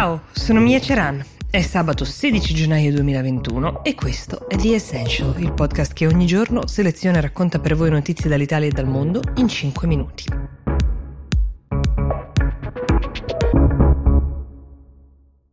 Ciao, sono Mia Ceran. È sabato 16 gennaio 2021 e questo è The Essential, il podcast che ogni giorno seleziona e racconta per voi notizie dall'Italia e dal mondo in 5 minuti.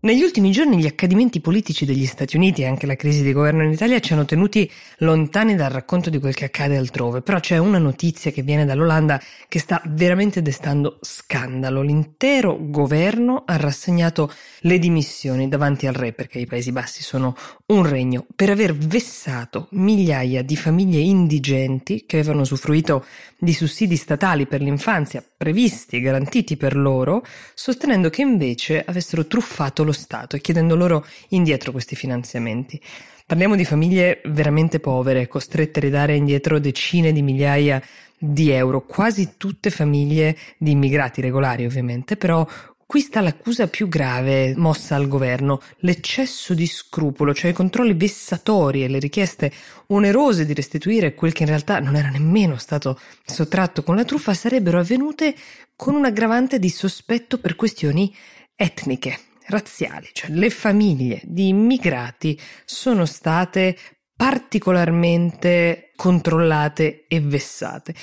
Negli ultimi giorni gli accadimenti politici degli Stati Uniti e anche la crisi di governo in Italia ci hanno tenuti lontani dal racconto di quel che accade altrove, però c'è una notizia che viene dall'Olanda che sta veramente destando scandalo. L'intero governo ha rassegnato le dimissioni davanti al re, perché i Paesi Bassi sono un regno, per aver vessato migliaia di famiglie indigenti che avevano usufruito di sussidi statali per l'infanzia previsti e garantiti per loro, sostenendo che invece avessero truffato lo Stato e chiedendo loro indietro questi finanziamenti. Parliamo di famiglie veramente povere, costrette a ridare indietro decine di migliaia di euro, quasi tutte famiglie di immigrati regolari ovviamente, però Qui sta l'accusa più grave mossa al governo, l'eccesso di scrupolo, cioè i controlli vessatori e le richieste onerose di restituire quel che in realtà non era nemmeno stato sottratto con la truffa sarebbero avvenute con un aggravante di sospetto per questioni etniche razziali, cioè le famiglie di immigrati sono state particolarmente controllate e vessate.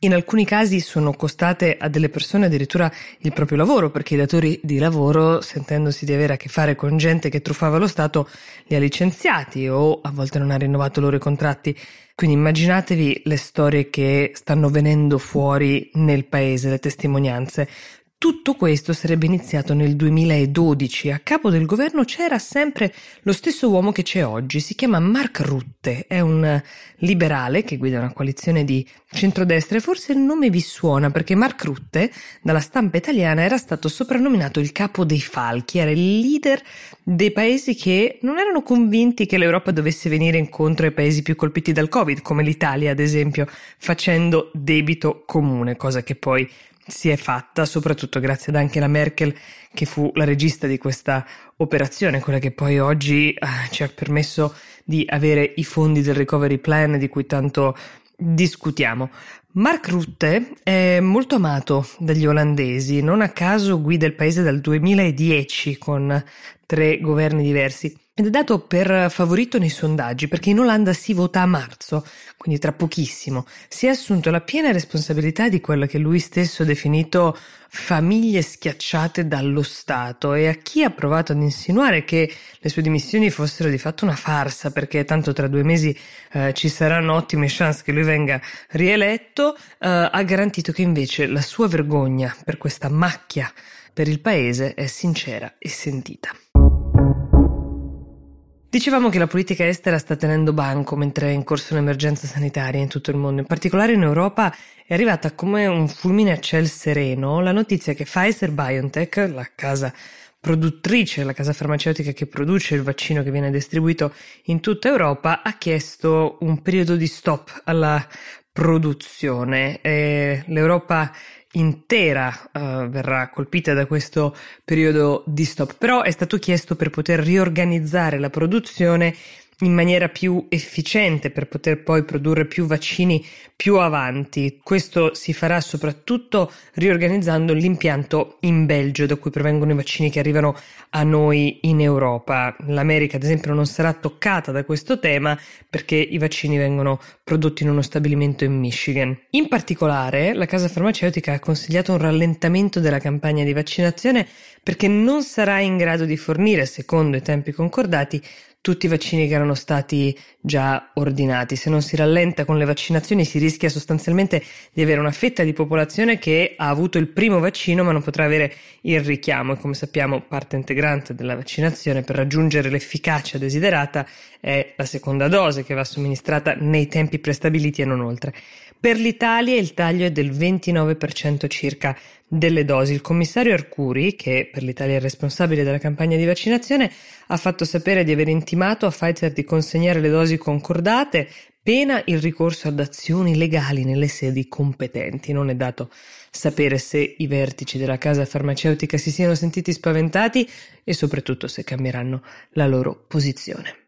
In alcuni casi sono costate a delle persone addirittura il proprio lavoro, perché i datori di lavoro, sentendosi di avere a che fare con gente che truffava lo Stato, li ha licenziati o a volte non ha rinnovato loro i contratti. Quindi immaginatevi le storie che stanno venendo fuori nel paese, le testimonianze. Tutto questo sarebbe iniziato nel 2012. A capo del governo c'era sempre lo stesso uomo che c'è oggi. Si chiama Mark Rutte. È un liberale che guida una coalizione di centrodestra e forse il nome vi suona perché Mark Rutte, dalla stampa italiana, era stato soprannominato il capo dei falchi. Era il leader dei paesi che non erano convinti che l'Europa dovesse venire incontro ai paesi più colpiti dal Covid, come l'Italia, ad esempio, facendo debito comune, cosa che poi si è fatta, soprattutto grazie ad Angela Merkel, che fu la regista di questa operazione, quella che poi oggi eh, ci ha permesso di avere i fondi del recovery plan di cui tanto discutiamo. Mark Rutte è molto amato dagli olandesi, non a caso guida il paese dal 2010 con tre governi diversi ed è dato per favorito nei sondaggi perché in Olanda si vota a marzo, quindi tra pochissimo. Si è assunto la piena responsabilità di quello che lui stesso ha definito famiglie schiacciate dallo Stato e a chi ha provato ad insinuare che le sue dimissioni fossero di fatto una farsa perché tanto tra due mesi eh, ci saranno ottime chance che lui venga rieletto, eh, ha garantito che invece la sua vergogna per questa macchia per il paese è sincera e sentita. Dicevamo che la politica estera sta tenendo banco mentre è in corso un'emergenza sanitaria in tutto il mondo, in particolare in Europa è arrivata come un fulmine a ciel sereno la notizia che Pfizer BioNTech, la casa produttrice, la casa farmaceutica che produce il vaccino che viene distribuito in tutta Europa, ha chiesto un periodo di stop alla produzione. E L'Europa intera uh, verrà colpita da questo periodo di stop, però è stato chiesto per poter riorganizzare la produzione in maniera più efficiente per poter poi produrre più vaccini più avanti. Questo si farà soprattutto riorganizzando l'impianto in Belgio da cui provengono i vaccini che arrivano a noi in Europa. L'America, ad esempio, non sarà toccata da questo tema perché i vaccini vengono prodotti in uno stabilimento in Michigan. In particolare, la casa farmaceutica ha consigliato un rallentamento della campagna di vaccinazione perché non sarà in grado di fornire, secondo i tempi concordati, tutti i vaccini che erano stati già ordinati. Se non si rallenta con le vaccinazioni si rischia sostanzialmente di avere una fetta di popolazione che ha avuto il primo vaccino ma non potrà avere il richiamo e come sappiamo parte integrante della vaccinazione per raggiungere l'efficacia desiderata è la seconda dose che va somministrata nei tempi prestabiliti e non oltre. Per l'Italia il taglio è del 29% circa delle dosi. Il commissario Arcuri, che per l'Italia è responsabile della campagna di vaccinazione, ha fatto sapere di aver intimato a Pfizer di consegnare le dosi concordate, pena il ricorso ad azioni legali nelle sedi competenti. Non è dato sapere se i vertici della casa farmaceutica si siano sentiti spaventati e soprattutto se cambieranno la loro posizione.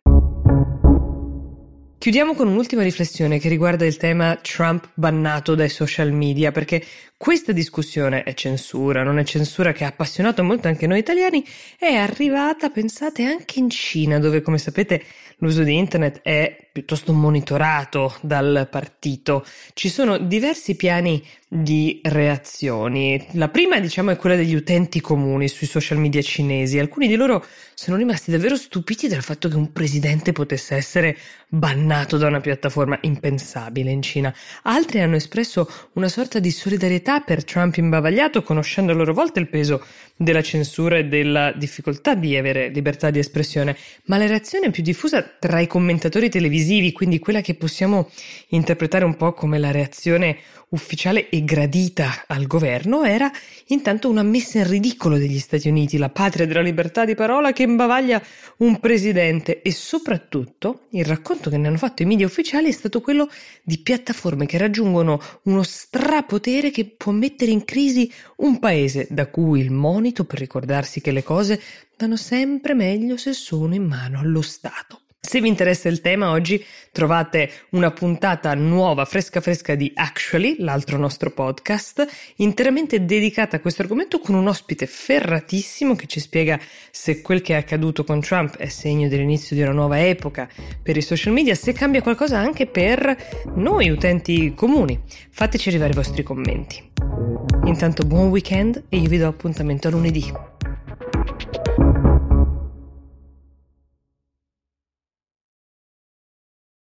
Chiudiamo con un'ultima riflessione che riguarda il tema Trump bannato dai social media, perché questa discussione è censura, non è censura che ha appassionato molto anche noi italiani, è arrivata, pensate, anche in Cina, dove come sapete l'uso di internet è piuttosto monitorato dal partito. Ci sono diversi piani di reazioni. La prima, diciamo, è quella degli utenti comuni sui social media cinesi. Alcuni di loro sono rimasti davvero stupiti dal fatto che un presidente potesse essere bannato da una piattaforma impensabile in Cina. Altri hanno espresso una sorta di solidarietà per Trump imbavagliato, conoscendo a loro volta il peso della censura e della difficoltà di avere libertà di espressione. Ma la reazione più diffusa tra i commentatori televisivi, quindi quella che possiamo interpretare un po' come la reazione ufficiale e gradita al governo era intanto una messa in ridicolo degli Stati Uniti, la patria della libertà di parola che imbavaglia un presidente e soprattutto il racconto che ne hanno fatto i media ufficiali è stato quello di piattaforme che raggiungono uno strapotere che può mettere in crisi un paese da cui il monito per ricordarsi che le cose vanno sempre meglio se sono in mano allo Stato. Se vi interessa il tema, oggi trovate una puntata nuova, fresca fresca di Actually, l'altro nostro podcast, interamente dedicata a questo argomento con un ospite ferratissimo che ci spiega se quel che è accaduto con Trump è segno dell'inizio di una nuova epoca per i social media, se cambia qualcosa anche per noi utenti comuni. Fateci arrivare i vostri commenti. Intanto buon weekend e io vi do appuntamento a lunedì.